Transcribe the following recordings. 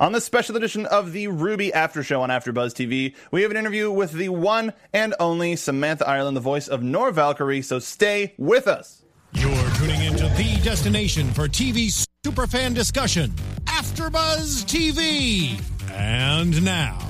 On this special edition of the RWBY After Show on AfterBuzz TV, we have an interview with the one and only Samantha Ireland, the voice of Nora Valkyrie. So stay with us. You're tuning into the destination for TV superfan discussion, AfterBuzz TV. And now,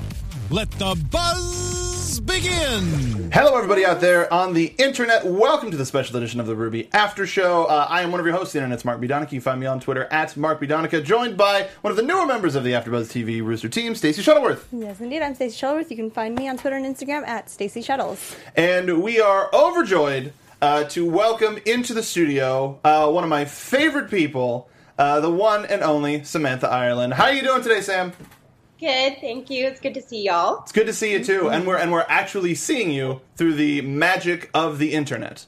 let the buzz begin. Hello, everybody out there on the internet. Welcome to the special edition of the RWBY After Show. Uh, I am one of your hosts, and it's Mark B. Donica. You can find me on Twitter at Mark B. Donica, joined by one of the newer members of the AfterBuzz TV Rooster team, Stacey Shuttleworth. Yes, indeed. I'm Stacey Shuttleworth. You can find me on Twitter and Instagram at Stacey Shuttles. And we are overjoyed uh, to welcome into the studio uh, one of my favorite people, uh, the one and only Samantha Ireland. How are you doing today, Sam? Good, thank you. It's good to see y'all. It's good to see you too, and we're and we're actually seeing you through the magic of the internet.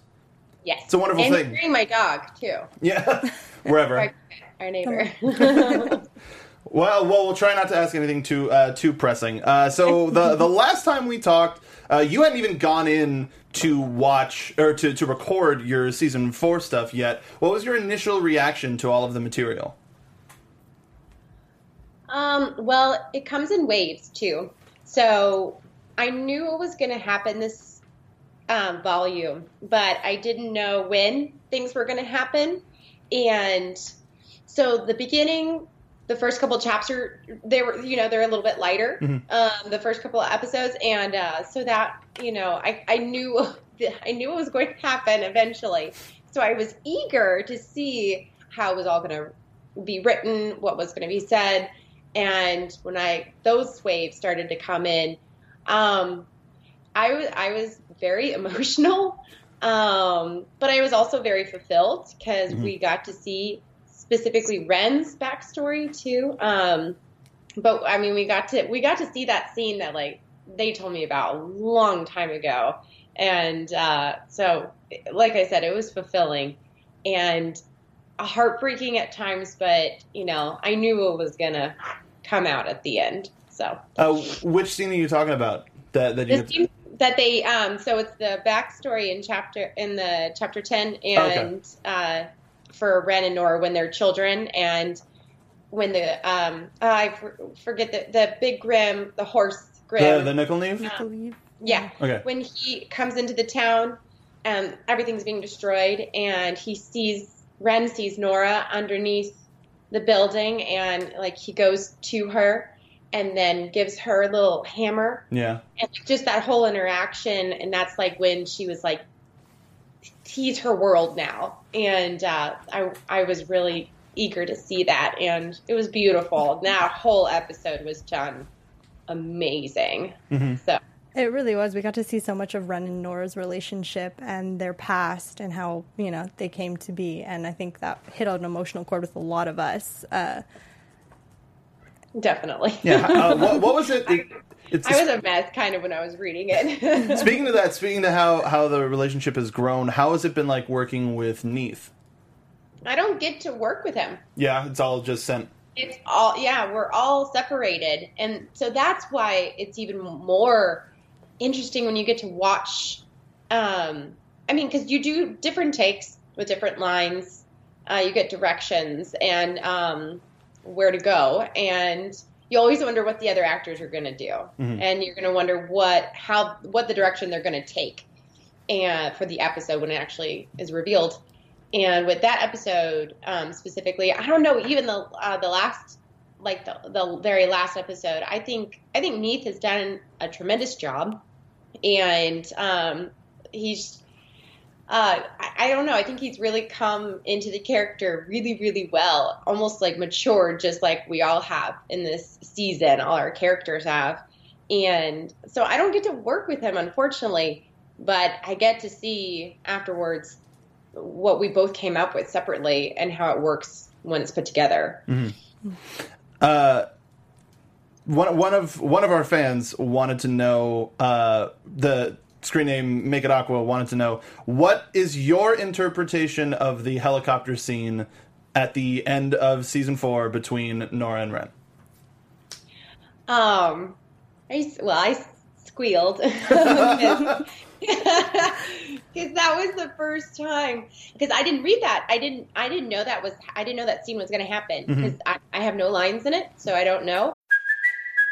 Yes, It's a wonderful and thing. hearing my dog too. Yeah, wherever. Our, our neighbor. Well, well, we'll try not to ask anything too uh, too pressing. Uh, so the the last time we talked, uh, you hadn't even gone in to watch or to to record your season four stuff yet. What was your initial reaction to all of the material? Um, well, it comes in waves too. So I knew it was going to happen this um, volume, but I didn't know when things were going to happen. And so the beginning, the first couple chapters, they were, you know, they're a little bit lighter. Um, the first couple of episodes, and uh, so that, you know, I, I knew, I knew it was going to happen eventually. So I was eager to see how it was all going to be written, what was going to be said, and when I those waves started to come in, um, I was I was very emotional, um, but I was also very fulfilled because we got to see specifically Ren's backstory too. Um, but I mean, we got to we got to see that scene that like they told me about a long time ago, and uh, so like I said, it was fulfilling and heartbreaking at times, but you know, I knew it was gonna come out at the end. So Uh, which scene are you talking about? That that you the scene that they um so it's the backstory in chapter in the chapter 10 and uh for Ren and Nora when they're children and when the um I forget the the big Grimm the horse Grimm the Nuckelavee? I believe. yeah Okay. when he comes into the town and everything's being destroyed and he sees Ren sees Nora underneath the building and like he goes to her and then gives her a little hammer Yeah. and just that whole interaction and that's like when she was like he's her world now and uh, I, I was really eager to see that and it was beautiful that whole episode was done amazing Mm-hmm. so It really was. We got to see so much of Ren and Nora's relationship and their past and how, you know, they came to be. And I think that hit an emotional chord with a lot of us. Uh, definitely Yeah. Uh, what, what was it? it it's I was a mess kind of when I was reading it. speaking to that. Speaking to how how the relationship has grown. How has it been like working with Neath? I don't get to work with him. Yeah, it's all just sent. It's all yeah, we're all separated, and so that's why it's even more interesting when you get to watch. Um, I mean, because you do different takes with different lines, uh, you get directions and um, where to go, and you always wonder what the other actors are going to do, and you're going to wonder what how what the direction they're going to take, and for the episode when it actually is revealed. And with that episode um, specifically, I don't know even the uh, the last like the the very last episode. I think I think Neath has done a tremendous job, and um, he's uh, I, I don't know. I think he's really come into the character really, really well, almost like matured, just like we all have in this season. All our characters have, and so I don't get to work with him, unfortunately, but I get to see afterwards what we both came up with separately and how it works when it's put together. Uh, one one of one of our fans wanted to know uh, the screen name Make It Aqua wanted to know what is your interpretation of the helicopter scene at the end of season four between Nora and Ren. Um, I well, I squealed because that was the first time because I didn't read that. I didn't. I didn't know that was. I didn't know that scene was going to happen because I, I have no lines in it, so I don't know.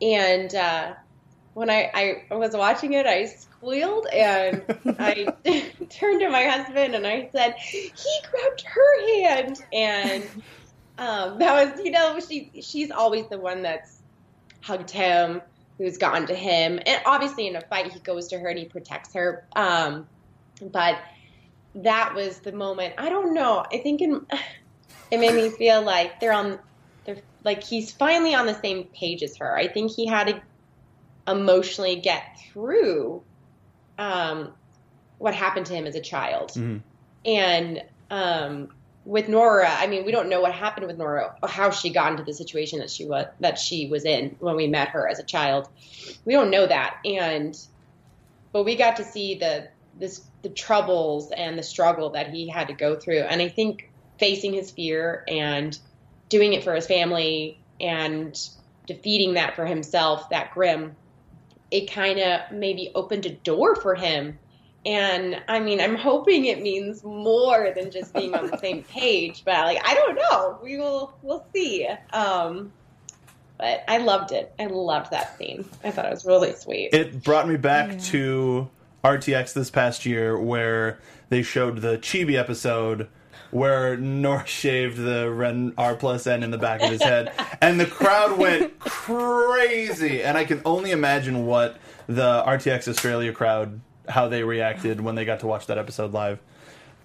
And uh, when I, I was watching it, I squealed and I turned to my husband and I said, "He grabbed her hand," and um, that was, you know, she she's always the one that's hugged him, who's gone to him, and obviously in a fight he goes to her and he protects her. Um, but that was the moment. I don't know. I think in, it made me feel like they're on they're like he's finally on the same page as her. I think he had to emotionally get through um, what happened to him as a child, Mhm. and um, with Nora, I mean, we don't know what happened with Nora, or how she got into the situation that she was that she was in when we met her as a child. We don't know that, and but we got to see the this the troubles and the struggle that he had to go through, and I think facing his fear and doing it for his family and defeating that for himself, that Grimm, it kind of maybe opened a door for him. And I mean, I'm hoping it means more than just being on the same page, but like I don't know. We will we'll see. Um but I loved it. I loved that scene. I thought it was really sweet. It brought me back to RTX this past year where they showed the Chibi episode where Nor shaved the Ren R plus N in the back of his head, and the crowd went crazy. And I can only imagine what the RTX Australia crowd how they reacted when they got to watch that episode live.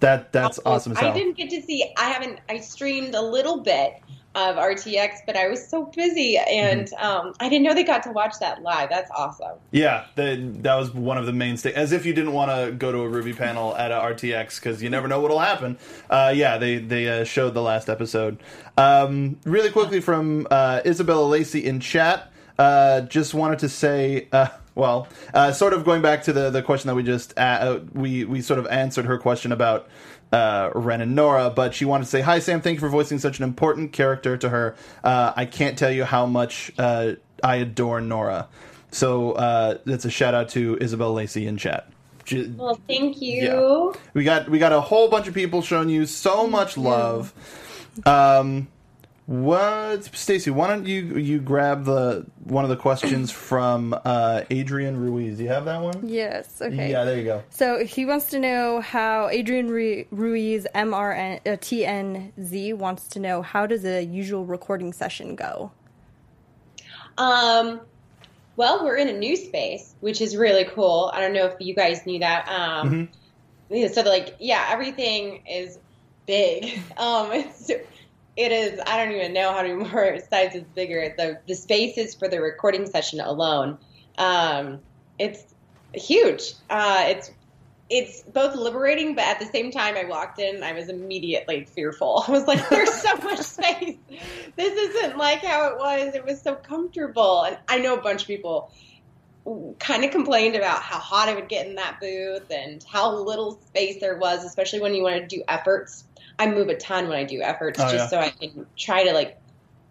That that's oh, awesome as hell. I didn't get to see. I haven't. I streamed a little bit of RTX, but I was so busy, and Mm-hmm. um, I didn't know they got to watch that live. That's awesome. Yeah, the, that was one of the mainstay. As if you didn't want to go to a RWBY panel at a RTX because you never know what'll happen. Uh, yeah, they they uh, showed the last episode. Um, really quickly from uh, Isabella Lacey in chat. Uh, just wanted to say, uh, well, uh, sort of going back to the the question that we just uh, we we sort of answered her question about uh, Ren and Nora, but she wanted to say, Hi, Sam, thank you for voicing such an important character to her. Uh, I can't tell you how much uh, I adore Nora. So uh, that's a shout out to Isabel Lacey in chat. Well, thank you. Yeah. We got we got a whole bunch of people showing you so much love. Um, what, Stacy? Why don't you you grab the one of the questions from uh, Adrian Ruiz? Do you have that one? Yes. Okay. Yeah, there you go. So he wants to know how Adrian Ru- Ruiz MRN uh, TNZ wants to know how does a usual recording session go? Um, well, we're in a new space, which is really cool. I don't know if you guys knew that. Um, yeah, so like, yeah, everything is big. Um, it's, it is. I don't even know how many more sizes bigger. The the spaces for the recording session alone, um, it's huge. Uh, it's it's both liberating, but at the same time, I walked in, I was immediately fearful. I was like, "There's so much space. This isn't like how it was. It was so comfortable." And I know a bunch of people kind of complained about how hot it would get in that booth and how little space there was, especially when you want to do efforts. I move a ton when I do efforts, Oh, just yeah. so I can try to like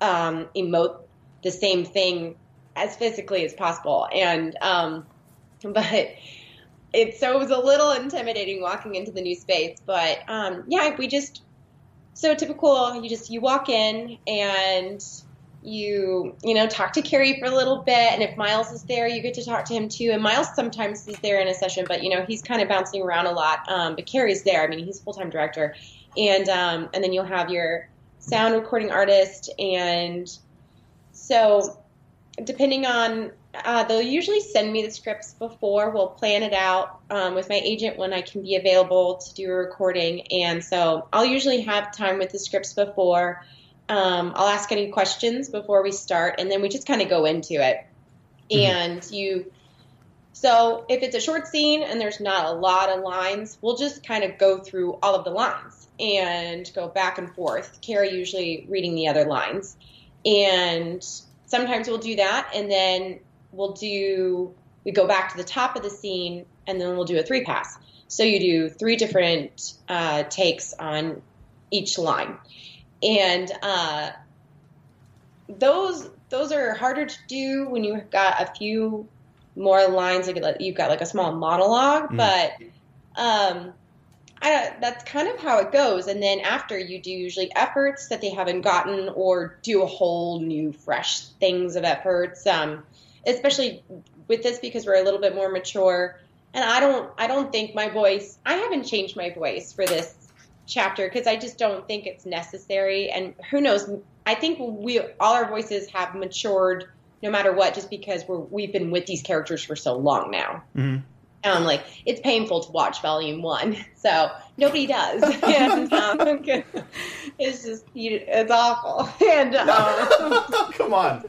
um, emote the same thing as physically as possible. And um, but it so it was a little intimidating walking into the new space. But um, yeah, we just so typical. You just you walk in and you you know talk to Kerry for a little bit, and if Miles is there, you get to talk to him too. And Miles sometimes is there in a session, but you know he's kind of bouncing around a lot. Um, but Kerry's there. I mean, he's full time director, and um, and then you'll have your sound recording artist, and so depending on, uh, they'll usually send me the scripts before. We'll plan it out um, with my agent when I can be available to do a recording. And so I'll usually have time with the scripts before. Um, I'll ask any questions before we start, and then we just kind of go into it. And you, so if it's a short scene and there's not a lot of lines, we'll just kind of go through all of the lines and go back and forth. Kerry usually reading the other lines. And sometimes we'll do that, and then we'll do, we go back to the top of the scene, and then we'll do a three pass. So you do three different uh, takes on each line. And uh, those those are harder to do when you've got a few more lines like you've got like a small monologue but um that's kind of how it goes and then after you do usually efforts that they haven't gotten or do a whole new fresh things of efforts um especially with this because we're a little bit more mature and i don't i don't think my voice i haven't changed my voice for this chapter because I just don't think it's necessary. And who knows? I think we all our voices have matured no matter what, just because we're we've been with these characters for so long now. Mm-hmm. Um, like it's painful to watch Volume One, so nobody does, and um, it's just you, it's awful. And um, Come on.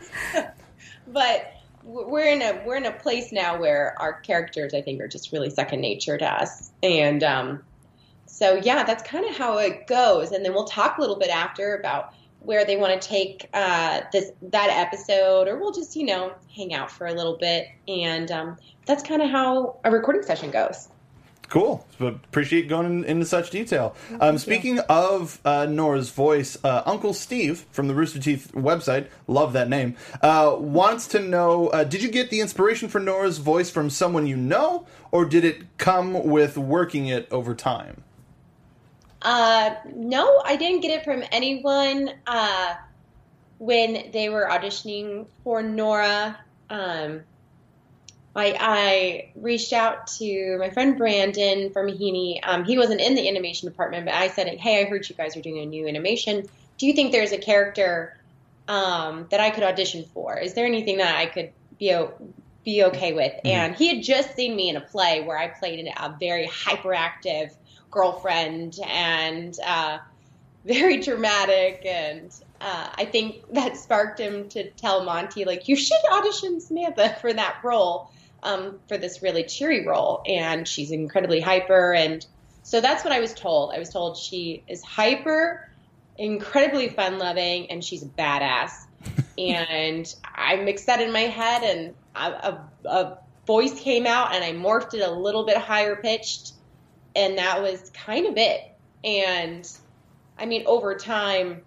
but we're in a we're in a place now where our characters, I think, are just really second nature to us, and um, so yeah, that's kind of how it goes. And then we'll talk a little bit after about where they want to take uh, this that episode, or we'll just you know hang out for a little bit. And um, that's kind of how a recording session goes. Cool. Appreciate going in, into such detail. Um, speaking of uh, Nora's voice, uh, Uncle Steve from the Rooster Teeth website, love that name, uh, wants to know uh, Did you get the inspiration for Nora's voice from someone you know, or did it come with working it over time? Uh, no, I didn't get it from anyone uh, when they were auditioning for Nora. Um, I, I reached out to my friend Brandon Farmahini. Um, he wasn't in the animation department, but I said, "Hey, I heard you guys are doing a new animation. Do you think there's a character um, that I could audition for? Is there anything that I could be o- be okay with?" And he had just seen me in a play where I played a very hyperactive girlfriend and uh, very dramatic and uh, I think that sparked him to tell Monty like you should audition Samantha for that role um, for this really cheery role and she's incredibly hyper and so that's what I was told I was told she is hyper incredibly fun loving and she's a badass and I mixed that in my head and a, a, a voice came out and I morphed it a little bit higher pitched and that was kind of it. And I mean, over time,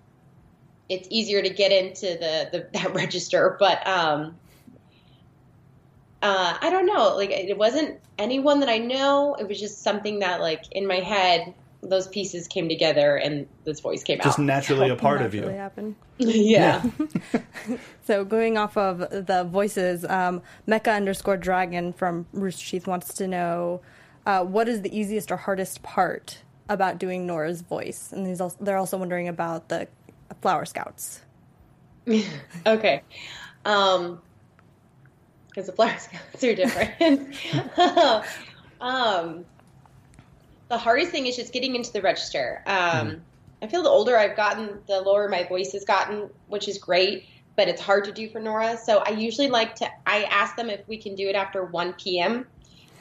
it's easier to get into the, the that register, but um, uh, I don't know. Like, it wasn't anyone that I know. It was just something that, like, in my head, those pieces came together and this voice came Just out. naturally a part of you. happen. yeah. So going off of the voices, um, Mecha underscore Dragon from Rooster Teeth wants to know uh, what is the easiest or hardest part about doing Nora's voice, and he's also, they're also wondering about the Flower Scouts. okay. Um, because the flower scouts are different. um, the hardest thing is just getting into the register. Um, I feel the older I've gotten, the lower my voice has gotten, which is great, but it's hard to do for Nora. So I usually like to, I ask them if we can do it after 1 p.m.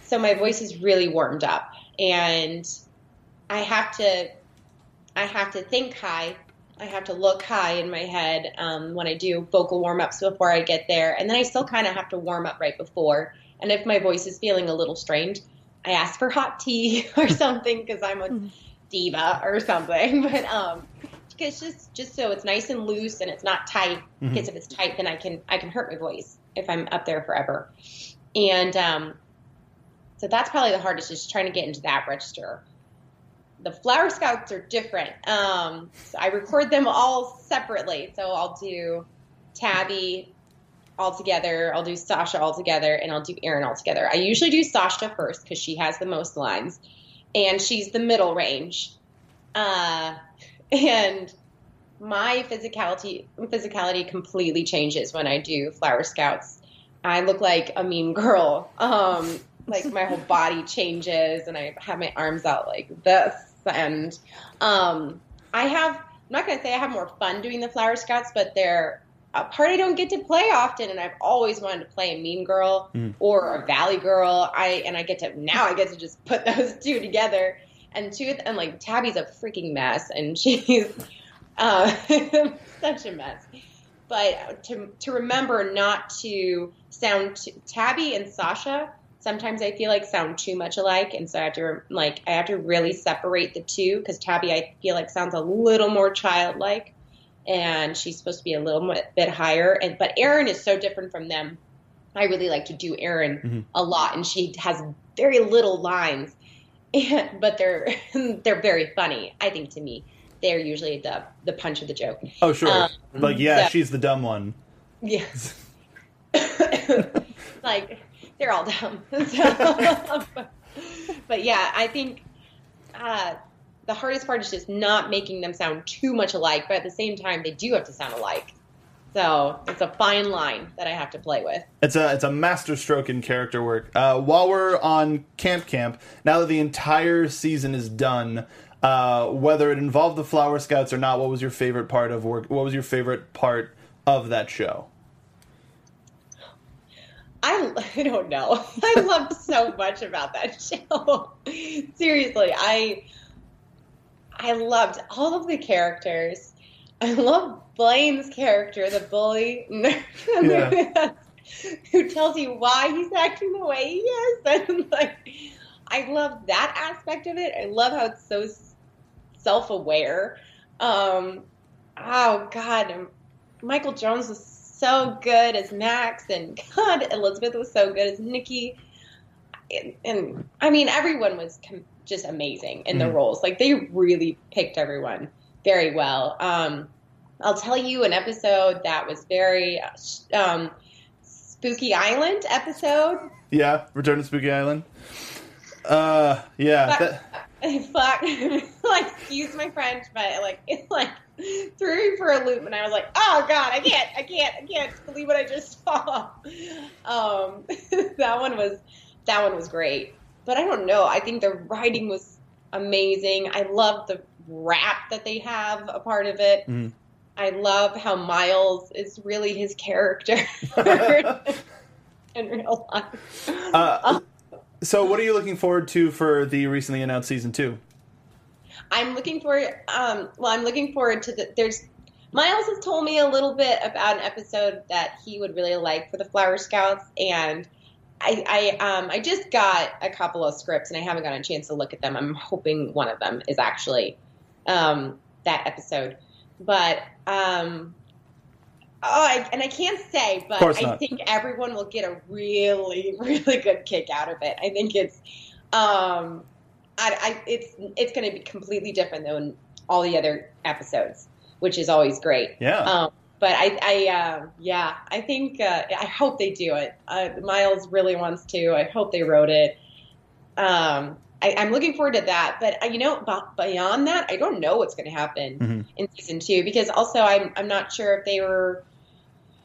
So my voice is really warmed up and I have to, I have to think high. I have to look high in my head um, when I do vocal warm ups before I get there. And then I still kind of have to warm up right before. And if my voice is feeling a little strained, I ask for hot tea or something because I'm a diva or something. But um, it's just just so it's nice and loose and it's not tight. Because if it's tight, then I can I can hurt my voice if I'm up there forever. And um, so that's probably the hardest, is trying to get into that register. The flower scouts are different. Um, so I record them all separately. So I'll do Tabby all together. I'll do Sasha all together, and I'll do Erin all together. I usually do Sasha first because she has the most lines, and she's the middle range. Uh, and my physicality physicality completely changes when I do flower scouts. I look like a mean girl. Um, like my whole body changes, and I have my arms out like this. And um, I have. I'm not gonna say I have more fun doing the flower scouts, but they're a part I don't get to play often, and I've always wanted to play a mean girl or a valley girl. I and I get to now I get to just put those two together. And two and like Tabby's a freaking mess, and she's uh, such a mess. But to to remember not to sound t- Tabby and Sasha. Sometimes I feel like sound too much alike, and so I have to like I have to really separate the two because Tabby I feel like sounds a little more childlike, and she's supposed to be a little bit higher. And but Erin is so different from them. I really like to do Erin a lot, and she has very little lines, and, but they're they're very funny. I think to me, they're usually the the punch of the joke. Oh, sure. Um, like, yeah, so- she's the dumb one. Yes. like they're all dumb. So, but yeah, I think uh, the hardest part is just not making them sound too much alike, but at the same time, they do have to sound alike. So it's a fine line that I have to play with. It's a it's a master stroke in character work. Uh, while we're on Camp Camp, now that the entire season is done, uh, whether it involved the Flower Scouts or not, what was your favorite part of work? What was your favorite part of that show? I, I don't know. I loved so much about that show. Seriously, I I loved all of the characters. I love Blaine's character, the bully, Yeah. who tells you why he's acting the way he is. And like, I love that aspect of it. I love how it's so self-aware. Um, oh God, Michael Jones was so good as Max, and God, Elizabeth was so good as Nikki. And, and I mean, everyone was com- just amazing in the roles. Like they really picked everyone very well. Um, I'll tell you an episode that was very um, Spooky Island episode. Yeah, Return to Spooky Island. Uh, yeah, that, Fuck, like excuse my French, but like it like threw me for a loop, and I was like, oh god, I can't, I can't, I can't believe what I just saw. Um, that one was that one was great, but I don't know. I think the writing was amazing. I love the rap that they have a part of it. Mhm. I love how Miles is really his character in real life. uh, so what are you looking forward to for the recently announced season two? I'm looking for um well I'm looking forward to the there's Miles has told me a little bit about an episode that he would really like for the Flower Scouts and I, I um I just got a couple of scripts and I haven't gotten a chance to look at them. I'm hoping one of them is actually um that episode. But um Oh, I, and I can't say, but I think everyone will get a really, really good kick out of it. I think it's, um, I, I it's it's going to be completely different than all the other episodes, which is always great. Yeah. Um, but I, I, uh, yeah, I think uh, I hope they do it. Uh, Miles really wants to. I hope they wrote it. Um, I, I'm looking forward to that. But uh, you know, b- beyond that, I don't know what's going to happen Mhm. in season two because also I'm I'm not sure if they were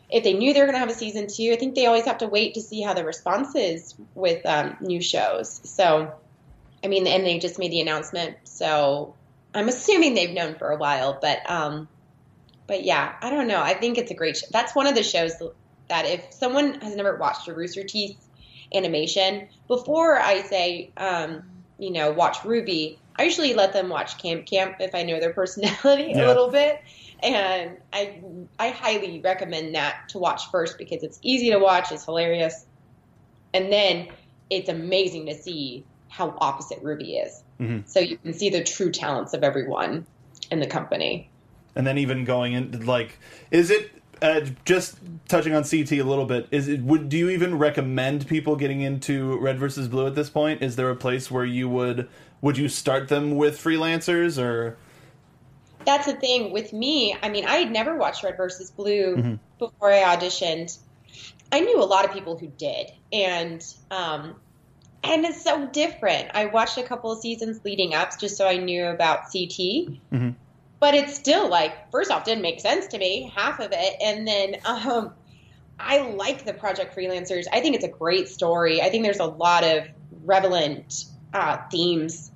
if they knew they were going to have a season two. I think they always have to wait to see how the response is with um, new shows. So, I mean, and they just made the announcement, so I'm assuming they've known for a while. But um, but yeah, I don't know. I think it's a great show. That's one of the shows that if someone has never watched a Rooster Teeth animation before I say, um, you know, watch RWBY, I usually let them watch Camp Camp if I know their personality Yeah. a little bit. And I I highly recommend that to watch first because it's easy to watch, it's hilarious, and then it's amazing to see how opposite RWBY is. Mhm. So you can see the true talents of everyone in the company. and then even going into like is it uh, just touching on CT a little bit is it would do you even recommend people getting into red versus blue at this point is there a place where you would would you start them with freelancers or that's the thing with me. I mean, I had never watched Red versus Blue before I auditioned. I knew a lot of people who did, and um, and it's so different. I watched a couple of seasons leading up just so I knew about CT, Mhm. But it's still like first off didn't make sense to me half of it. And then um i like the project freelancers. I think it's a great story. I think there's a lot of relevant uh, themes.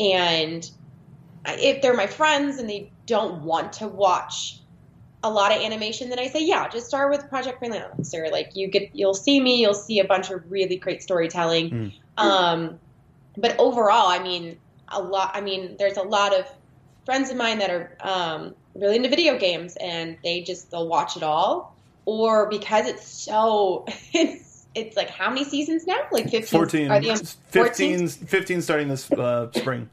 And I- if they're my friends and they don't want to watch a lot of animation then i say yeah just start with project freelancer. Like you get you'll see me you'll see a bunch of really great storytelling. Um but overall i mean a lot i mean there's a lot of friends of mine that are um, really into video games and they just they'll watch it all. Or because it's so it's it's like how many seasons now? Like 15 14, are they 15, 15 starting this uh, spring.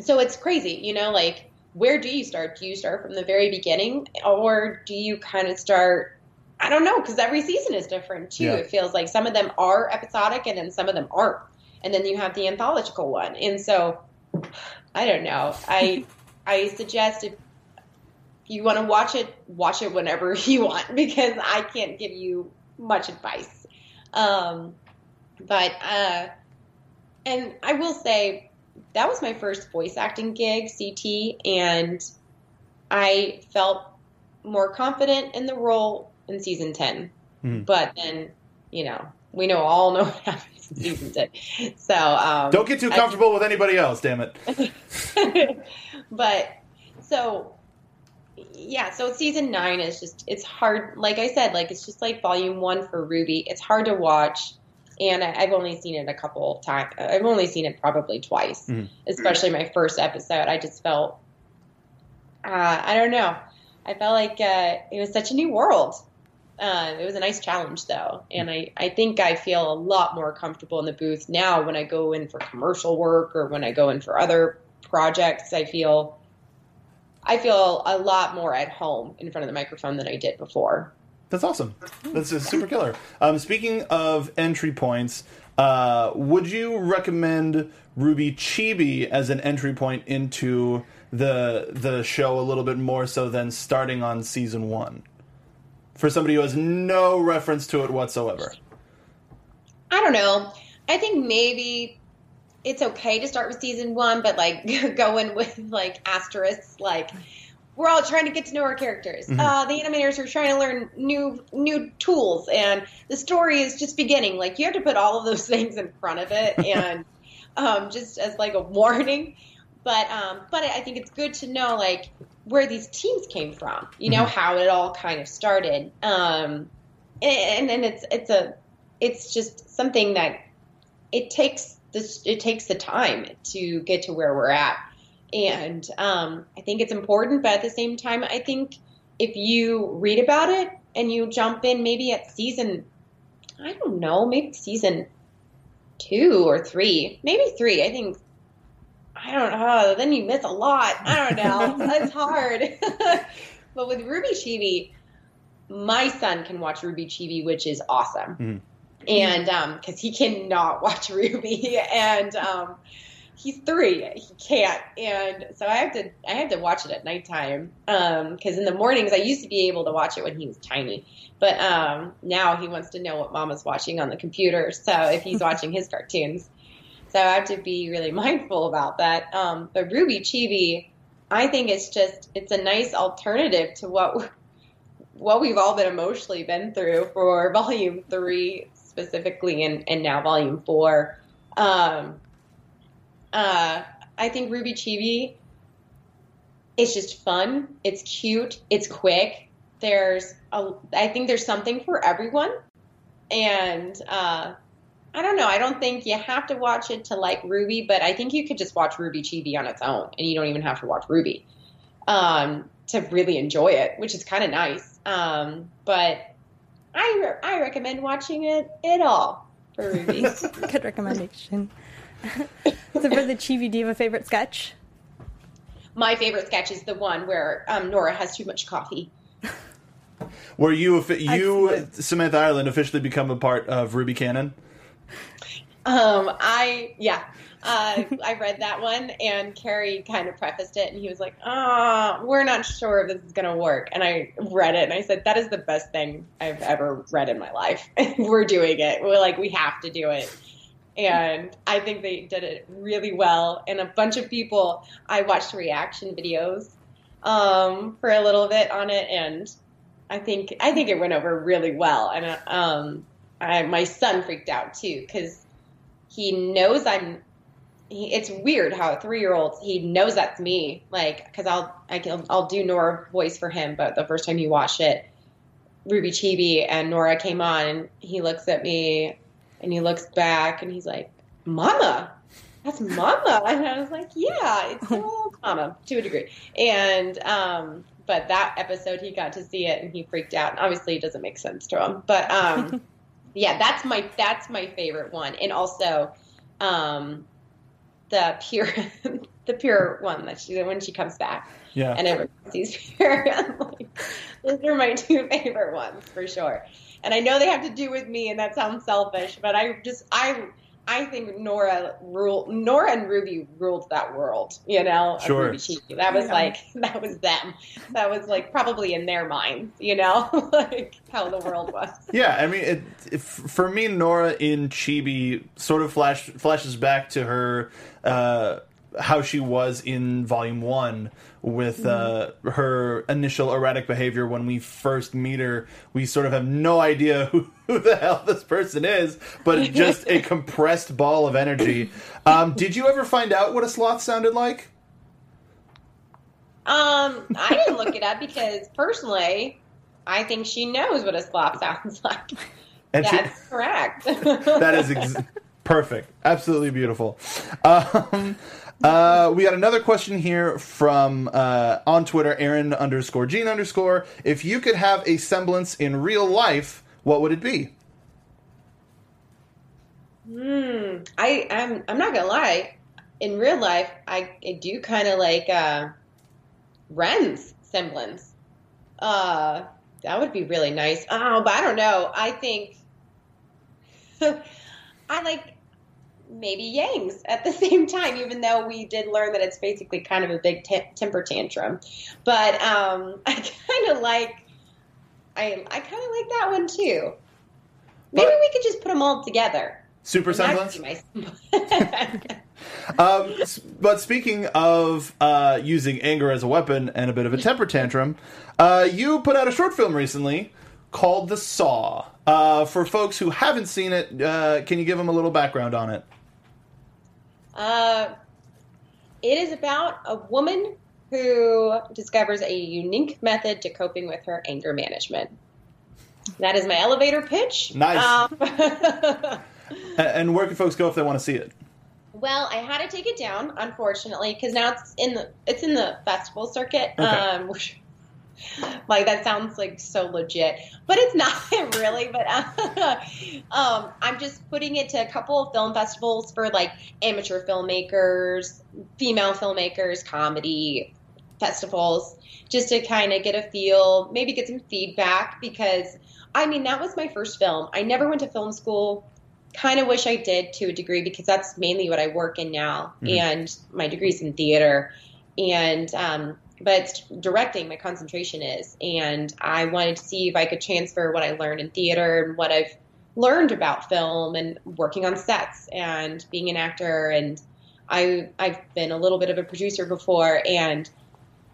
so it's crazy you know like where do you start? Do you start from the very beginning or do you kind of start i don't know because every season is different too. Yeah. it feels like some of them are episodic and then some of them aren't. And then you have the anthological one. And so i don't know i i suggest if you want to watch it watch it whenever you want because i can't give you much advice um but uh and i will say that was my first voice acting gig, CT, and I felt more confident in the role in season 10. Mhm. But then, you know, we know all know what happens in season 10. So, um, Don't get too I- comfortable with anybody else, damn it. but so yeah so season nine is just it's hard like i said like it's just like volume one for RWBY it's hard to watch and I, i've only seen it a couple times i've only seen it probably twice Mhm. especially my first episode i just felt uh, i don't know i felt like uh, it was such a new world uh, it was a nice challenge though and I, I think i feel a lot more comfortable in the booth now when i go in for commercial work or when i go in for other projects i feel i feel a lot more at home in front of the microphone than i did before That's awesome. That's a super killer. Um, speaking of entry points, uh, would you recommend RWBY Chibi as an entry point into the the show a little bit more so than starting on season one? For somebody who has no reference to it whatsoever. I don't know. I think maybe it's okay to start with season one, but like go in with like asterisks, like we're all trying to get to know our characters. Uh, the animators are trying to learn new new tools, and the story is just beginning. Like you have to put all of those things in front of it, and um, just as like a warning. But um, but I think it's good to know like where these teams came from. You know how it all kind of started. Um, and and it's it's a it's just something that it takes this it takes the time to get to where we're at and um, i think it's important but at the same time i think if you read about it and you jump in maybe at season i don't know maybe season two or three maybe three i think i don't know then you miss a lot. I don't know. That's hard. But with RWBY chibi my son can watch RWBY chibi which is awesome. Mhm. and um because he cannot watch RWBY. And um he's three. He can't. And so i have to i have to watch it at nighttime um because in the mornings i used to be able to watch it when he was tiny. But um now he wants to know what mama's watching on the computer. So if he's watching his cartoons so i have to be really mindful about that um but RWBY chibi i think it's just it's a nice alternative to what what we've all been emotionally been through for volume three specifically and, and now volume four. Um, uh, I think RWBY Chibi is just fun. It's cute. It's quick. There's a, I think there's something for everyone. And, uh, I don't know. I don't think you have to watch it to like RWBY, but I think you could just watch RWBY Chibi on its own and you don't even have to watch RWBY, um, to really enjoy it, which is kind of nice. Um, but I, re- I recommend watching it at all for RWBY. Good recommendation. so for the Chibi, do you have a favorite sketch? My favorite sketch is the one where um, Nora has too much coffee. Where you you Excellent. Samantha Ireland officially become a part of RWBY Canon? Um, I yeah, uh, I read that one, and Kerry kind of prefaced it, and he was like, "Ah, we're not sure if this is gonna work." And I read it, and I said, "That is the best thing I've ever read in my life. we're doing it. We're like, we have to do it." and I think they did it really well. And a bunch of people, I watched reaction videos um, for a little bit on it, and I think I think it went over really well. And um, I, my son freaked out too because he knows I'm. He, it's weird how a three year old he knows that's me. Like because I'll I can, I'll do Nora voice for him, but the first time he watched it, RWBY Chibi and Nora came on, and he looks at me and he looks back and he's like, "Mama." That's mama, and I was like, "Yeah, it's mama to a degree." And um, but that episode, he got to see it and he freaked out. And obviously, it doesn't make sense to him, but um, yeah, that's my that's my favorite one, and also um, the pure the pure one that she when she comes back. Yeah. And everyone sees pure. Like, those are my two favorite ones for sure. And I know they have to do with me, and that sounds selfish, but I just I I think Nora ruled Nora and Ruby ruled that world, you know. Sure. Ruby Cheeky. That was like that was them. That was like probably in their minds, you know, like how the world was. Yeah, I mean, it, if, for me, Nora in Chibi sort of flash flashes back to her uh, how she was in Volume One with uh, her initial erratic behavior when we first meet her. We sort of have no idea who, who the hell this person is, but just a compressed ball of energy. Um, did you ever find out what a sloth sounded like? Um, I didn't look it up because personally, I think she knows what a sloth sounds like. And she- That's correct. that is ex- perfect. Absolutely beautiful. Um, uh, we got another question here from uh, on Twitter, Aaron underscore Gene underscore. If you could have a semblance in real life, what would it be? Hmm. I I'm I'm not gonna lie. In real life, I, I do kind of like uh, Ren's semblance. Uh, that would be really nice. Oh, but I don't know. I think I like maybe Yang's at the same time, even though we did learn that it's basically kind of a big t- temper tantrum. But um, I kind of like I I kind of like that one too. Maybe But- we could just put them all together. Super semblance? Um, but speaking of uh, using anger as a weapon and a bit of a temper tantrum, uh, you put out a short film recently called The Saw. Uh, for folks who haven't seen it, uh, can you give them a little background on it? Uh, it is about a woman who discovers a unique method to coping with her anger management. That is my elevator pitch. Nice. Um, And where can folks go if they want to see it? well, I had to take it down, unfortunately, because now it's in the it's in the festival circuit. Okay. Um, which, like that sounds like so legit, but it's not really. But uh, um, I'm just putting it to a couple of film festivals for like amateur filmmakers, female filmmakers, comedy festivals, just to kind of get a feel, maybe get some feedback. Because I mean, that was my first film. I never went to film school. Kind of wish I did to a degree because that's mainly what I work in now, and my degree's in theater, and um, but it's directing my concentration is, and I wanted to see if I could transfer what I learned in theater and what I've learned about film and working on sets and being an actor, and I I've been a little bit of a producer before, and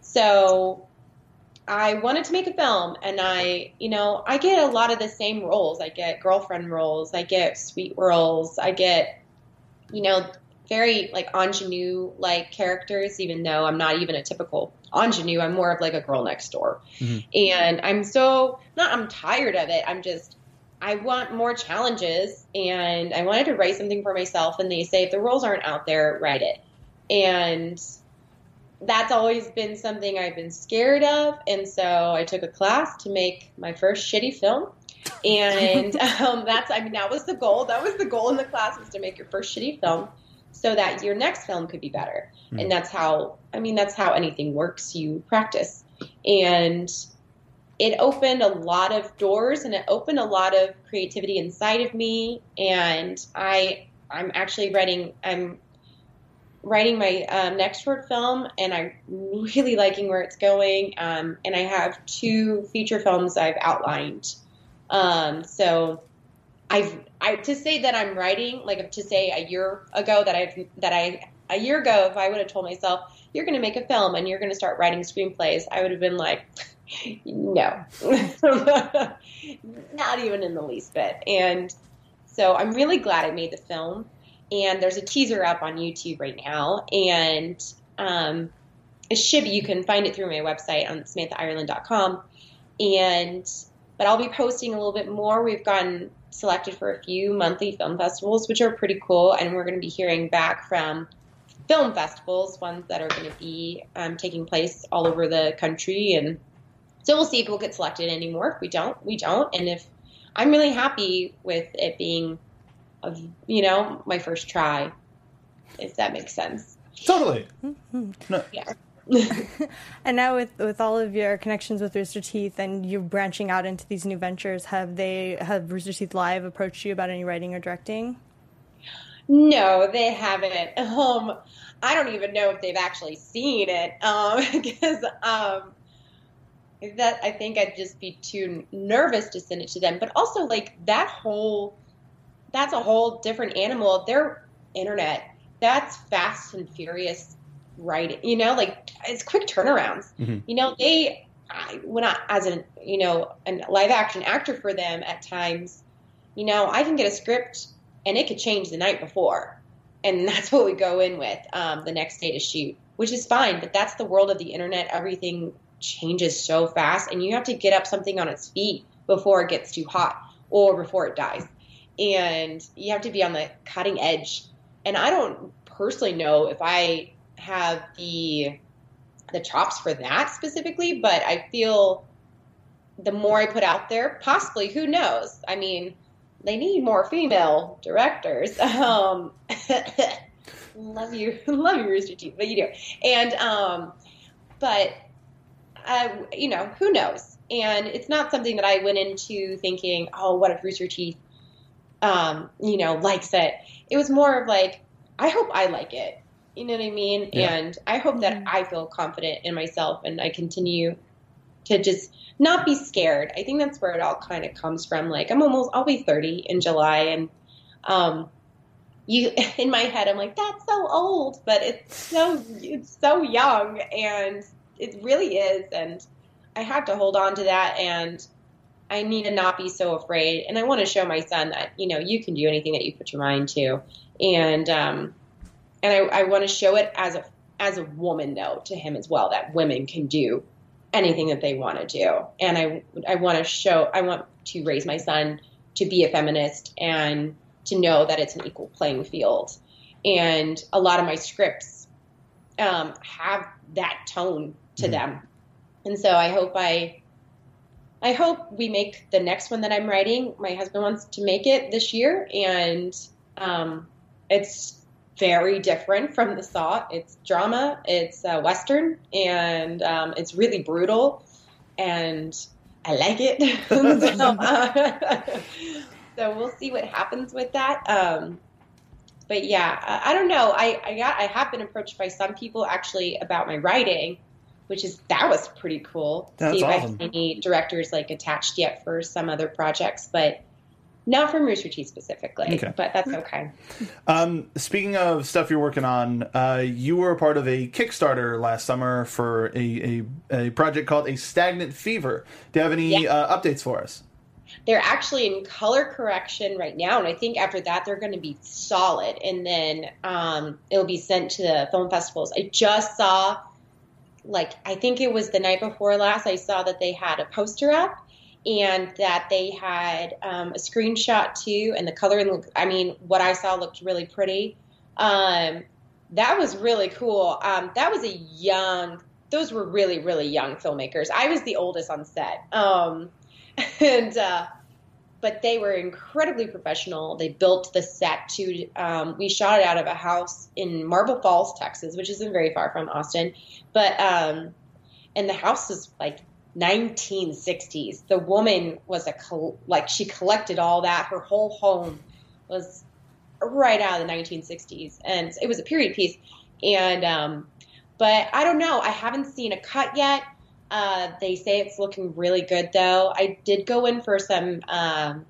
so I wanted to make a film, and I, you know, I get a lot of the same roles. I get girlfriend roles, I get sweet roles, I get, you know, very like ingenue like characters, even though I'm not even a typical ingenue. I'm more of like a girl next door, and I'm so not. I'm tired of it. I'm just. I want more challenges, and I wanted to write something for myself. And they say if the roles aren't out there, write it. And that's always been something I've been scared of, and so I took a class to make my first shitty film. And um, that's, I mean, that was the goal. That was the goal in the class was to make your first shitty film, so that your next film could be better. And that's how, I mean, that's how anything works. You practice, and it opened a lot of doors, and it opened a lot of creativity inside of me. And I, I'm actually writing. I'm writing my um, next short film, and I'm really liking where it's going. Um, and I have two feature films I've outlined. Um, so I've I to say that I'm writing like to say a year ago that I that I a year ago if I would have told myself you're going to make a film and you're going to start writing screenplays, I would have been like, no, not even in the least bit. And so I'm really glad I made the film. And there's a teaser up on YouTube right now, and um, it should be you can find it through my website on samanthaireland.com. And but I'll be posting a little bit more. We've gotten selected for a few monthly film festivals, which are pretty cool, and we're going to be hearing back from film festivals, ones that are going to be um, taking place all over the country. And so we'll see if we'll get selected anymore. If we don't, we don't. And if I'm really happy with it being, a, you know, my first try, if that makes sense. Totally. No. Yeah. and now with with all of your connections with Rooster Teeth and you branching out into these new ventures, have they have Rooster Teeth Live approached you about any writing or directing? No, they haven't. Um, I don't even know if they've actually seen it because um, um, that I think I'd just be too nervous to send it to them. But also, like that whole that's a whole different animal. Their internet that's fast and furious writing. You know, like it's quick turnarounds. Mm-hmm. You know, they I, when I as an you know a live action actor for them at times, you know, I can get a script and it could change the night before. And that's what we go in with um, the next day to shoot, which is fine. But that's the world of the internet. Everything changes so fast, and you have to get up something on its feet before it gets too hot or before it dies. And you have to be on the cutting edge. And I don't personally know if I have the the chops for that specifically, but I feel the more I put out there, possibly, who knows? I mean, they need more female directors. Um, love you, love you, Rooster Teeth, but you do. And um, but uh, you know, who knows? And it's not something that I went into thinking, oh, what if Rooster Teeth, um, you know, likes it. It was more of like, I hope I like it. You know what I mean? Yeah. And I hope that mm-hmm. I feel confident in myself and I continue to just not be scared. I think that's where it all kind of comes from. Like I'm almost, I'll be 30 in July, and um, you in my head, I'm like, that's so old, but it's so it's so young, and it really is, and I have to hold on to that, and I need to not be so afraid, and I want to show my son that you know you can do anything that you put your mind to, and um, and I, I want to show it as a as a woman though to him as well that women can do anything that they want to do. And I, I want to show, I want to raise my son to be a feminist and to know that it's an equal playing field. And a lot of my scripts um, have that tone to mm-hmm. them. And so I hope I, I hope we make the next one that I'm writing. My husband wants to make it this year, and um, it's very different from the Saw. It's drama, it's uh, western, and um, it's really brutal, and I like it. so, uh, so, we'll see what happens with that. Um, but yeah, I, I, don't know. I, I got I have been approached by some people actually about my writing, which is that was pretty cool. That's see if awesome. I have any directors like attached yet for some other projects, but not from Rooster Teeth specifically, okay. but that's okay. Um, speaking of stuff you're working on, uh, you were a part of a Kickstarter last summer for a, a, a project called A Stagnant Fever. Do you have any yeah. uh, updates for us? They're actually in color correction right now, and I think after that they're going to be solid, and then um, it'll be sent to the film festivals. I just saw, like, I think it was the night before last, I saw that they had a poster up and that they had um, a screenshot too, and the coloring. I mean, what I saw looked really pretty. Um, that was really cool. Um, that was a young. Those were really really young filmmakers. I was the oldest on set, um, and uh, but they were incredibly professional. They built the set to. Um, we shot it out of a house in Marble Falls, Texas, which isn't very far from Austin, but um, and the house was like 1960s. The woman was a like she collected all that. Her whole home was right out of the 1960s, and it was a period piece. And um, but I don't know. I haven't seen a cut yet. Uh, they say it's looking really good though. I did go in for some um,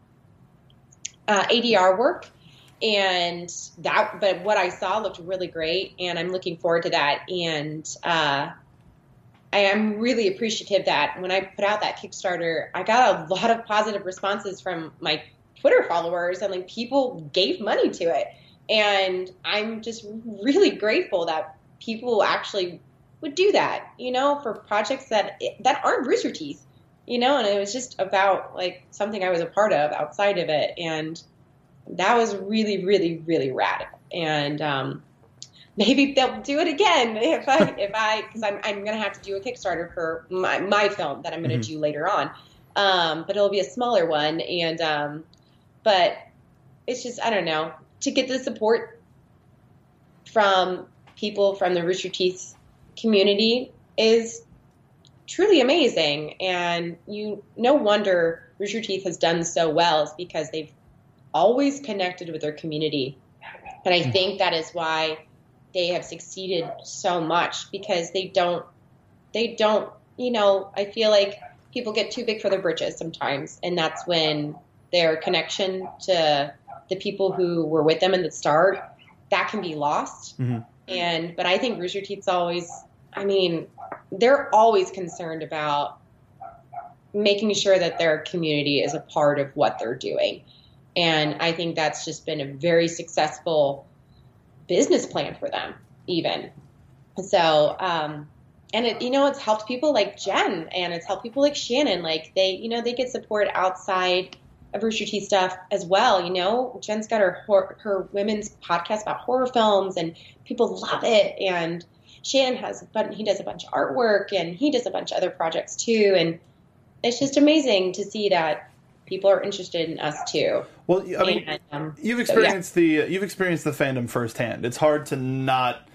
uh, ADR work, and that. But what I saw looked really great, and I'm looking forward to that. And uh, I am really appreciative that when I put out that Kickstarter, I got a lot of positive responses from my Twitter followers, and like people gave money to it, and I'm just really grateful that people actually would do that, you know, for projects that that aren't Rooster Teeth, you know, and it was just about like something I was a part of outside of it, and that was really, really, really rad. And um, maybe they'll do it again if I if I because I'm I'm gonna have to do a Kickstarter for my my film that I'm gonna Mhm. do later on, um, but it'll be a smaller one, and um, but it's just I don't know to get the support from people from the Rooster Teeth community is truly amazing. And you, no wonder Rooster Teeth has done so well is because they've always connected with their community. And I think that is why they have succeeded so much because they don't, they don't, you know, I feel like people get too big for their britches sometimes. And that's when their connection to the people who were with them in the start, that can be lost. Mhm. And, but I think Rooster Teeth's always, I mean, they're always concerned about making sure that their community is a part of what they're doing. And I think that's just been a very successful business plan for them, even. So, um, and it, you know, it's helped people like Jen and it's helped people like Shannon. Like they, you know, they get support outside of Rooster Teeth stuff as well. You know, Jen's got her hor- her women's podcast about horror films and people love it. And Shannon has, but he does a bunch of artwork and he does a bunch of other projects too. And it's just amazing to see that people are interested in us too. Well, I mean, And, um, you've so, yeah. experienced the you've experienced the fandom firsthand. It's hard to not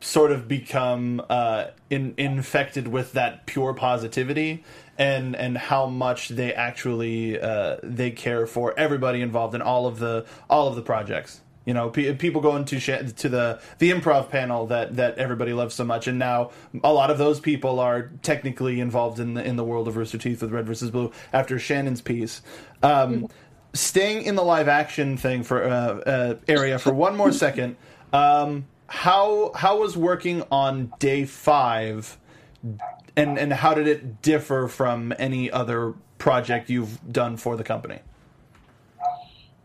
sort of become uh, in, infected with that pure positivity and and how much they actually uh, they care for everybody involved in all of the all of the projects. You know, pe- people going to sh- to the the improv panel that that everybody loves so much, and now a lot of those people are technically involved in the in the world of Rooster Teeth with Red versus Blue after Shannon's piece. Um, staying in the live action thing for uh, uh, area for one more second. Um, how how was working on day five, and and how did it differ from any other project you've done for the company?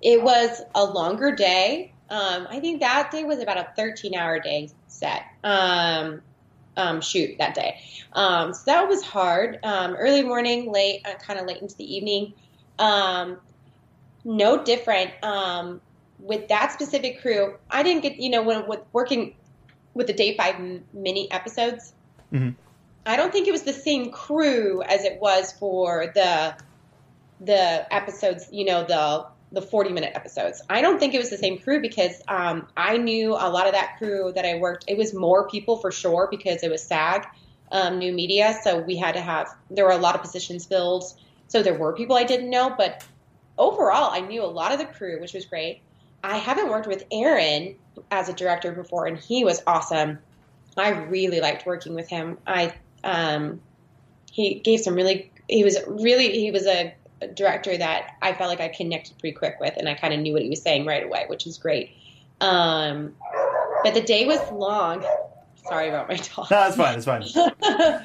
It was a longer day. Um, I think that day was about a 13 hour day set um, um, shoot that day. Um, so that was hard. Um, early morning, late, uh, kind of late into the evening. Um, no different um, with that specific crew. I didn't get, you know, when with working with the day five mini episodes. Mhm. I don't think it was the same crew as it was for the the episodes, you know, the the 40 minute episodes. I don't think it was the same crew because um, I knew a lot of that crew that I worked. It was more people for sure because it was SAG, um, new media. So we had to have, there were a lot of positions filled. So there were people I didn't know, but overall, I knew a lot of the crew, which was great. I haven't worked with Aaron as a director before, and he was awesome. I really liked working with him. I um, he gave some really. He was really. He was a, a director that I felt like I connected pretty quick with, and I kind of knew what he was saying right away, which is great. Um, but the day was long. Sorry about my dog. No, it's fine. It's fine.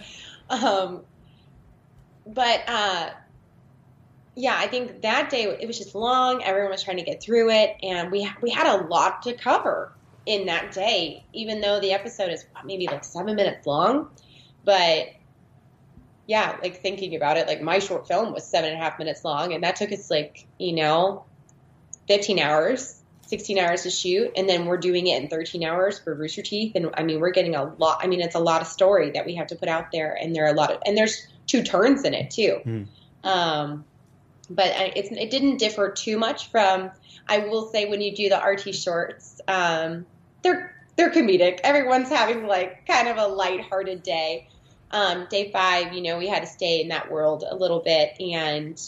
um, but uh, yeah, I think that day it was just long. Everyone was trying to get through it, and we we had a lot to cover in that day. Even though the episode is maybe like seven minutes long, but yeah, like thinking about it, like my short film was seven and a half minutes long, and that took us like you know, fifteen hours. 16 hours to shoot and then we're doing it in 13 hours for Rooster Teeth and I mean we're getting a lot I mean it's a lot of story that we have to put out there and there are a lot of and there's two turns in it too Hmm. um, but it's, it didn't differ too much from I will say when you do the RT shorts um, they're they're comedic everyone's having like kind of a lighthearted day um, day five you know we had to stay in that world a little bit. And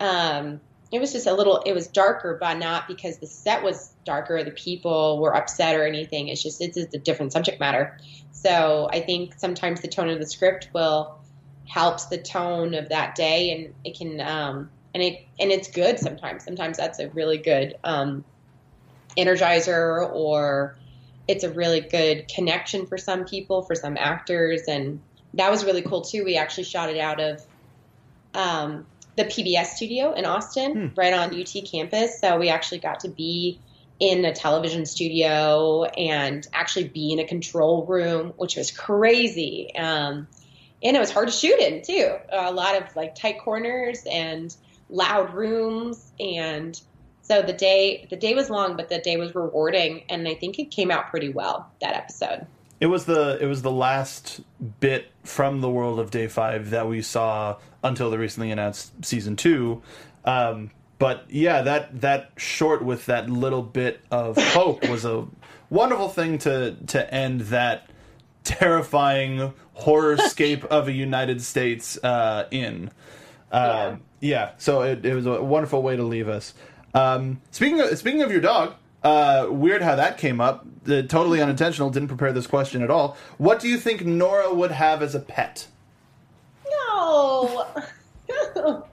um, it was just a little it was darker but not because the set was darker or the people were upset or anything. It's just it's a different subject matter. So i think sometimes the tone of the script will helps the tone of that day and it can um, and it and it's good sometimes. Sometimes that's a really good um, energizer, or it's a really good connection for some people, for some actors, and that was really cool too. We actually shot it out of um, the PBS studio in Austin, right on UT campus. So we actually got to be in a television studio and actually be in a control room, which was crazy. Um, and it was hard to shoot in too. A lot of like tight corners and loud rooms, and so the day the day was long, but the day was rewarding, and I think it came out pretty well that episode. It was the it was the last bit from the world of Day Five that we saw until the recently announced season two. Um, but yeah, that that short with that little bit of hope was a wonderful thing to to end that terrifying horrorscape of a United States uh, in. Uh, yeah. so it, it was a wonderful way to leave us. Um, speaking of, speaking of your dog, uh, weird how that came up. Uh, totally unintentional. Didn't prepare this question at all. What do you think Nora would have as a pet? No.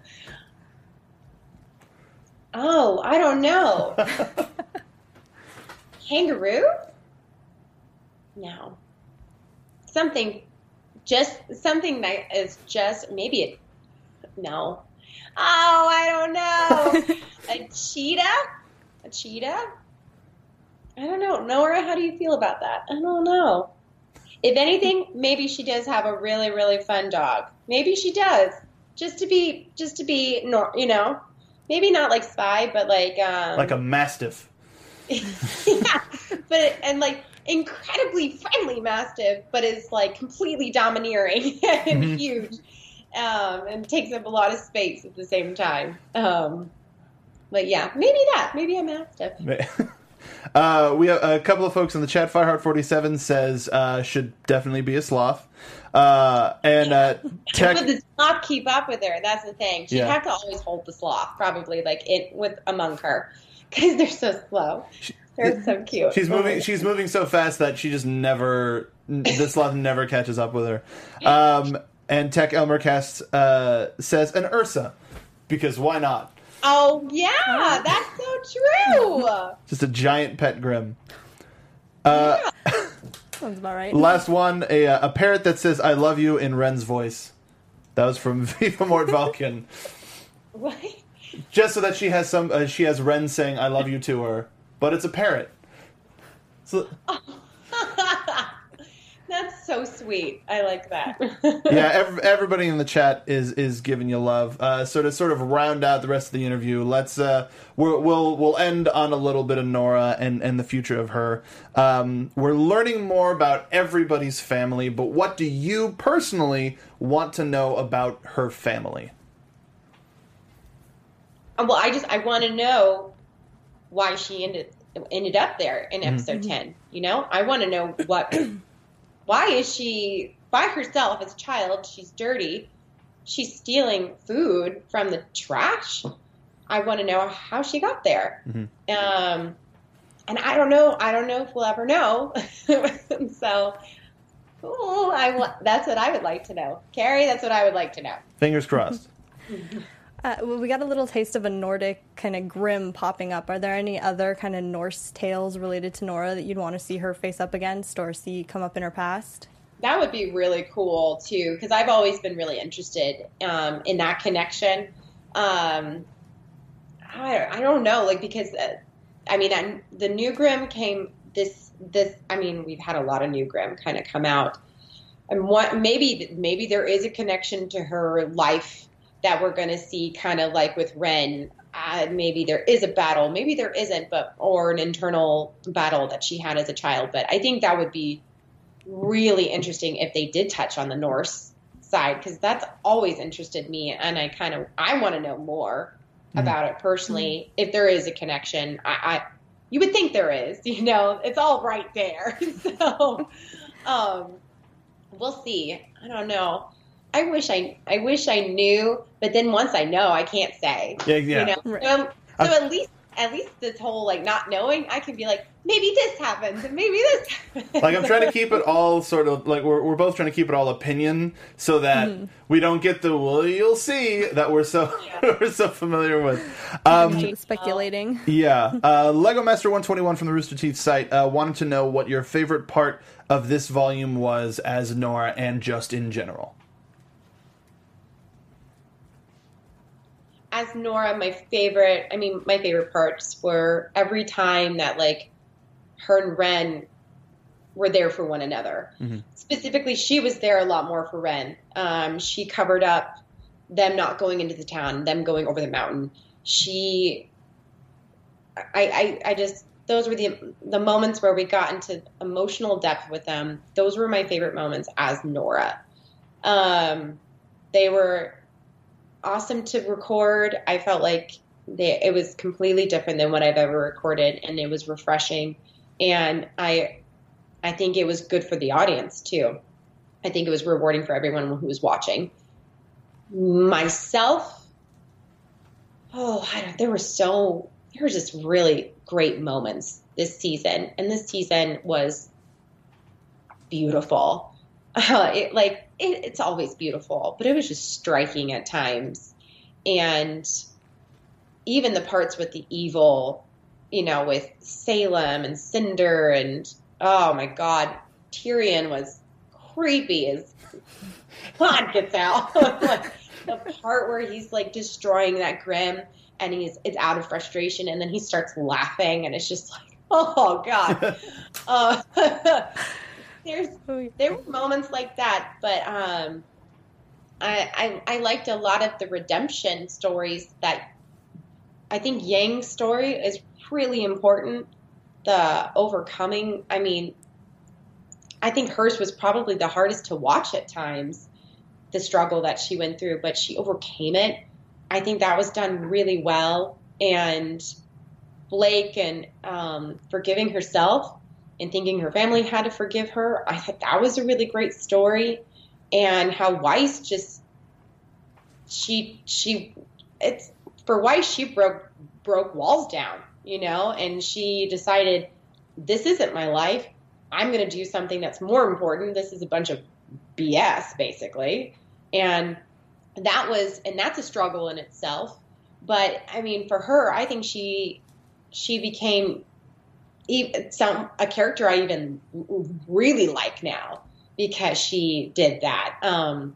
oh, I don't know. Kangaroo? No. Something, just something that is just maybe it. No. Oh, I don't know. a cheetah? A cheetah? I don't know. Nora, how do you feel about that? I don't know. If anything, maybe she does have a really, really fun dog. Maybe she does. Just to be, just to be, you know, maybe not like spy, but like, um, Like a mastiff. yeah, but and like incredibly friendly mastiff, but is like completely domineering and huge, um, and takes up a lot of space at the same time. Um, but yeah, maybe that. Maybe a mastiff. Uh, we have a couple of folks in the chat. Fireheart47 says uh, should definitely be a sloth. Uh, and uh, Tech, Would the sloth keep up with her? That's the thing. She'd Yeah. have to always hold the sloth, probably like it with among her, because they're so slow. They're so cute. she's moving. She's moving so fast that she just never. The sloth never catches up with her. Um, and Tech Elmercast uh, says an Ursa because why not? Oh yeah, that's so true. Just a giant pet Grimm. Sounds about right. Last one, a, uh, a parrot that says "I love you" in Ren's voice. That was from Viva Mort Valken. What? Just so that she has some, uh, she has Ren saying "I love you" to her, but it's a parrot. So That's so sweet. I like that. yeah, ev- everybody in the chat is is giving you love. Uh, so to sort of round out the rest of the interview, let's uh, we're, we'll we'll end on a little bit of Nora and and the future of her. Um, we're learning more about everybody's family, but what do you personally want to know about her family? well, I just I want to know why she ended ended up there in episode ten. You know, I want to know what. Why is she by herself as a child? She's dirty. She's stealing food from the trash. I want to know how she got there. Um, and I don't know. I don't know if we'll ever know. so, ooh, I want. That's what I would like to know, Kerry. That's what I would like to know. Fingers crossed. Uh, well, we got a little taste of a Nordic kind of Grimm popping up. Are there any other kind of Norse tales related to Nora that you'd want to see her face up against or see come up in her past? That would be really cool too, because I've always been really interested um, in that connection. Um, I, I don't know, like because uh, I mean, I, the New Grimm came this this. I mean, we've had a lot of New Grimm kind of come out, and what maybe maybe there is a connection to her life that we're going to see, kind of like with Ren. Uh, maybe there is a battle, maybe there isn't, but or an internal battle that she had as a child. But I think that would be really interesting if they did touch on the Norse side because that's always interested me, and I kind of I want to know more about it personally. If there is a connection, I, I you would think there is. You know, it's all right there. so, um, we'll see. I don't know. I wish I I wish I knew, but then once I know, I can't say. Yeah, yeah. You know, Right. so, so at least at least this whole like not knowing, I can be like, maybe this happens and maybe this happens. like I'm trying to keep it all sort of like we're, we're both trying to keep it all opinion so that Mm-hmm. we don't get the well you'll see that we're so we're so familiar with. Um, speculating. yeah, uh, Lego Master 121 from the Rooster Teeth site uh, wanted to know what your favorite part of this volume was as Nora and just in general. As Nora, my favorite, I mean, my favorite parts were every time that like her and Ren were there for one another. Specifically, she was there a lot more for Ren. Um, she covered up them not going into the town, them going over the mountain. She, I, I, I just those were the the moments where we got into emotional depth with them. Those were my favorite moments as Nora. Um, they were awesome to record. I felt like they, it was completely different than what I've ever recorded, and it was refreshing. And I, I think it was good for the audience too. I think it was rewarding for everyone who was watching. Myself, oh, I don't, there were so there were just really great moments this season, and this season was beautiful. Uh, it, like it, it's always beautiful, but it was just striking at times, and even the parts with the evil, you know, with Salem and Cinder, and oh my God, Tyrian was creepy as God gets out. like, the part where he's like destroying that Grimm, and he's it's out of frustration, and then he starts laughing, and it's just like, oh God. uh, there's there were moments like that, but um, I, I I liked a lot of the redemption stories that I think Yang's story is really important. The overcoming, I mean, I think hers was probably the hardest to watch at times, the struggle that she went through, but she overcame it. I think that was done really well. And Blake and um, forgiving herself and thinking her family had to forgive her, I thought that was a really great story. And how Weiss just she she it's for Weiss she broke broke walls down, you know, and she decided this isn't my life. I'm going to do something that's more important. This is a bunch of BS basically. And that was and that's a struggle in itself. But I mean for her, I think she she became some a character I even really like now because she did that. Um,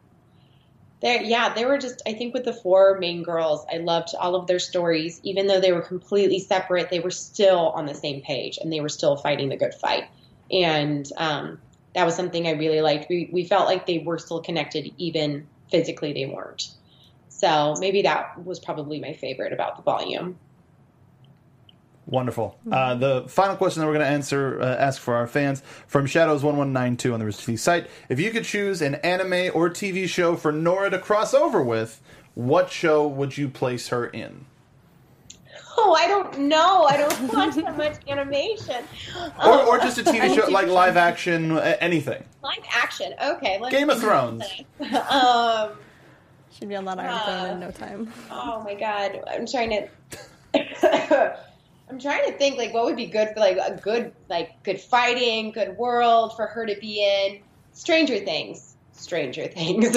there, yeah, they were just. I think with the four main girls, I loved all of their stories, even though they were completely separate. They were still on the same page, and they were still fighting the good fight. And um, that was something I really liked. We we felt like they were still connected, even physically they weren't. So maybe that was probably my favorite about the volume. Wonderful. Uh, the final question that we're going to answer, uh, ask for our fans from Shadows1192 on the Rooster Teeth site. If you could choose an anime or TV show for Nora to cross over with, what show would you place her in? Oh, I don't know. I don't watch that much animation. Or, or just a TV show, like live action, uh, anything. Live action. Okay. Let's Game of Thrones. um. Should be on that Iron Throne in no time. Oh my god. I'm trying to. I'm trying to think like what would be good for like a good like good fighting, good world for her to be in. Stranger Things. Stranger Things.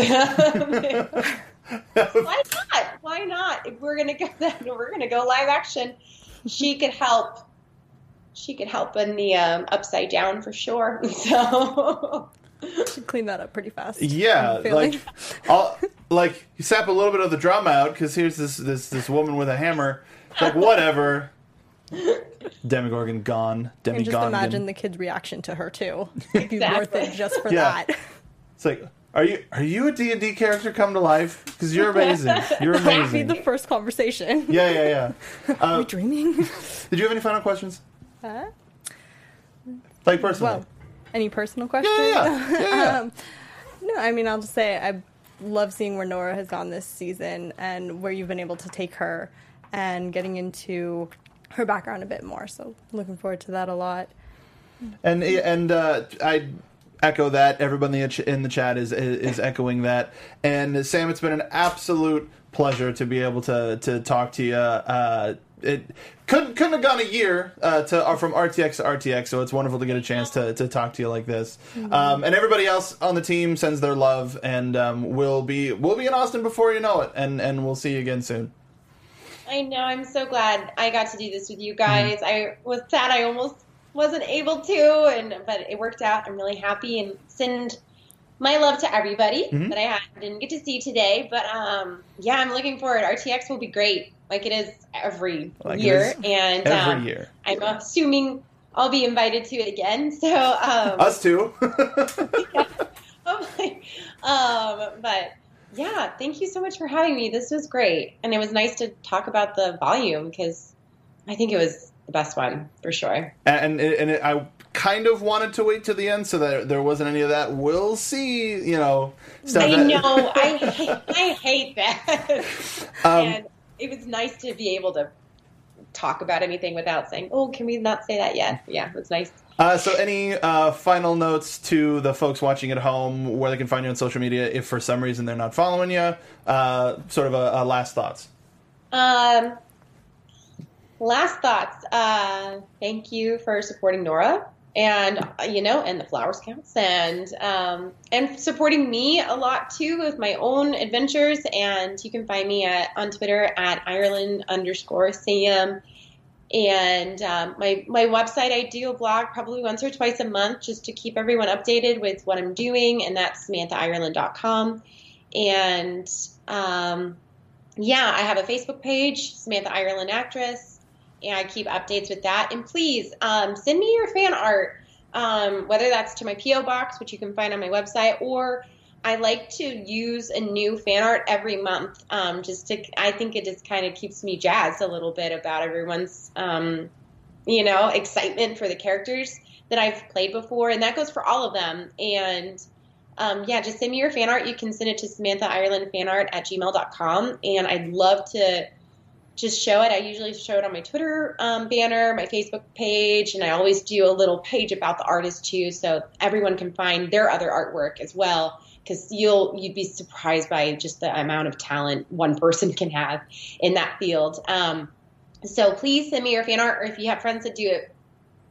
Why not? Why not? If we're gonna go that we're gonna go live action, she could help. She could help in the um, upside down for sure. So Should clean that up pretty fast. Yeah, like, I'll, like you sap a little bit of the drama out because here's this this this woman with a hammer. It's like whatever. Demogorgon gone. and just Demigon. imagine the kid's reaction to her too. It'd be worth it just for Yeah. that. It's like, are you are you a D and D character come to life? Because you're amazing. You're amazing. That'd be amazing. the first conversation. Yeah, yeah, yeah. Are Uh, we dreaming? did you have any final questions? Huh? Like personally? Well, any personal questions? yeah, yeah, yeah. yeah. um, no, I mean, I'll just say I love seeing where Nora has gone this season and where you've been able to take her and getting into her background a bit more. So looking forward to that a lot. And and uh, I echo that. Everybody in the ch- in the chat is is echoing that. And Sam, it's been an absolute pleasure to be able to to talk to you. Uh, it couldn't couldn't have gone a year uh, to uh, from RTX to RTX, so it's wonderful to get a chance to, to talk to you like this. Um, and everybody else on the team sends their love, and um, we'll be we'll be in Austin before you know it, and and we'll see you again soon. I know. I'm so glad I got to do this with you guys. I was sad I almost wasn't able to, and but it worked out. I'm really happy and send my love to everybody that I had, didn't get to see today. But um, yeah, I'm looking forward. RTX will be great, like it is every Like year, is and every um, year. I'm assuming I'll be invited to it again. So um, Us too. Oh my. Um, but yeah, thank you so much for having me. This was great. And it was nice to talk about the volume because I think it was the best one for sure. and it, and it, I kind of wanted to wait to the end so that there wasn't any of that. We'll see, you know. Stuff I that- know. I hate, I hate that. Um, and it was nice to be able to talk about anything without saying, "Oh, can we not say that yet?" Yeah, it was nice. Uh, so, any uh, final notes to the folks watching at home, where they can find you on social media if for some reason they're not following you? Uh, sort of a, a last thoughts. Um, last thoughts. Uh, thank you for supporting Nora and uh, you know, and the Flower Scouts, and um, and supporting me a lot too with my own adventures. And you can find me at on Twitter at Ireland underscore Sam. And um, my my website, I do a blog probably once or twice a month just to keep everyone updated with what I'm doing, and that's SamanthaIreland.com. And um, yeah, I have a Facebook page, Samantha Ireland Actress, and I keep updates with that. And please um, send me your fan art, um, whether that's to my P.O. box, which you can find on my website, or I like to use a new fan art every month. Um, just to, I think it just kind of keeps me jazzed a little bit about everyone's, um, you know, excitement for the characters that I've played before, and that goes for all of them. And um, yeah, just send me your fan art. You can send it to Samantha Ireland fanart at gmail.com. And I'd love to just show it. I usually show it on my Twitter um, banner, my Facebook page, and I always do a little page about the artist too, so everyone can find their other artwork as well. Because you'll you'd be surprised by just the amount of talent one person can have in that field. Um, so please send me your fan art, or if you have friends that do it,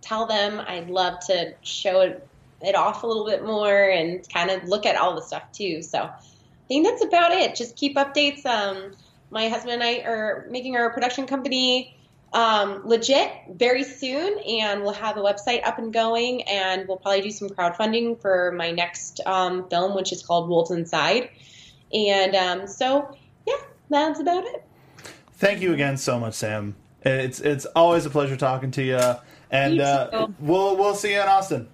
tell them. I'd love to show it, it off a little bit more and kind of look at all the stuff too. So I think that's about it. Just keep updates. Um, my husband and I are making our production company um, legit very soon, and we'll have a website up and going, and we'll probably do some crowdfunding for my next um, film, which is called Wolves Inside. And um, so, yeah, that's about it. Thank you again so much, Sam. It's it's always a pleasure talking to you, and You uh, we'll we'll see you in Austin.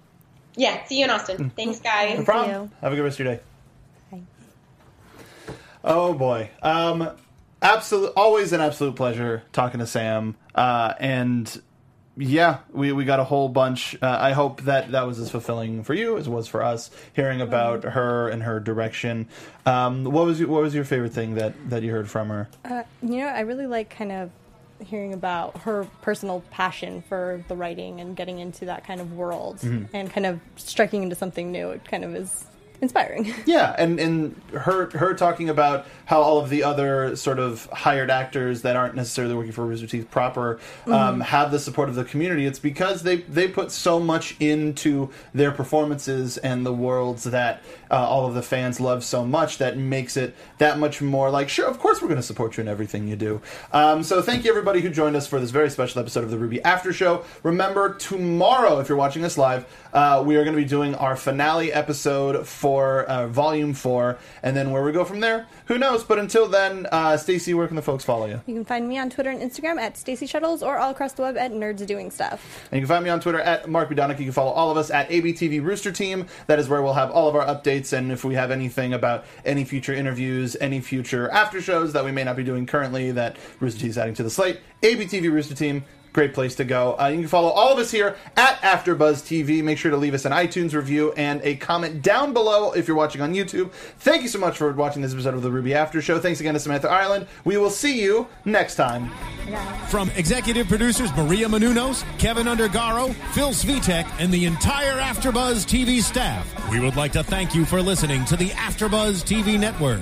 Yeah, see you in Austin. Thanks, guys. No problem. Have a good rest of your day. Bye. Oh boy. Um absolute always an absolute pleasure talking to Sam. Uh and yeah, we, we got a whole bunch. Uh, I hope that that was as fulfilling for you as it was for us hearing about her and her direction. Um, what was your, what was your favorite thing that, that you heard from her? Uh, you know, I really like kind of hearing about her personal passion for the writing and getting into that kind of world Mm-hmm. and kind of striking into something new. It kind of is inspiring. Yeah, and and her her talking about how all of the other sort of hired actors that aren't necessarily working for Rooster Teeth proper um, have the support of the community. It's because they they put so much into their performances and the worlds that uh, all of the fans love so much that makes it that much more like sure, of course we're going to support you in everything you do. Um, so thank you everybody who joined us for this very special episode of the RWBY After Show. Remember tomorrow, if you're watching us live, uh, we are going to be doing our finale episode for uh, Volume Four, and then where we go from there, who knows? But until then, uh, Stacy, where can the folks follow you? You can find me on Twitter and Instagram at Stacy Shuttles or all across the web at Nerds Doing Stuff. And you can find me on Twitter at Mark Budonic. You can follow all of us at ABTV Rooster Teeth. That is where we'll have all of our updates. And if we have anything about any future interviews, any future after shows that we may not be doing currently that Rooster Teeth is adding to the slate, ABTV Rooster Teeth. Great place to go. Uh, you can follow all of us here at AfterBuzz TV. Make sure to leave us an iTunes review and a comment down below if you're watching on YouTube. Thank you so much for watching this episode of the RWBY After Show. Thanks again to Samantha Ireland. We will see you next time. From executive producers Maria Menounos, Keven Undergaro, Phil Svitek, and the entire Afterbuzz TV staff, we would like to thank you for listening to the Afterbuzz TV network.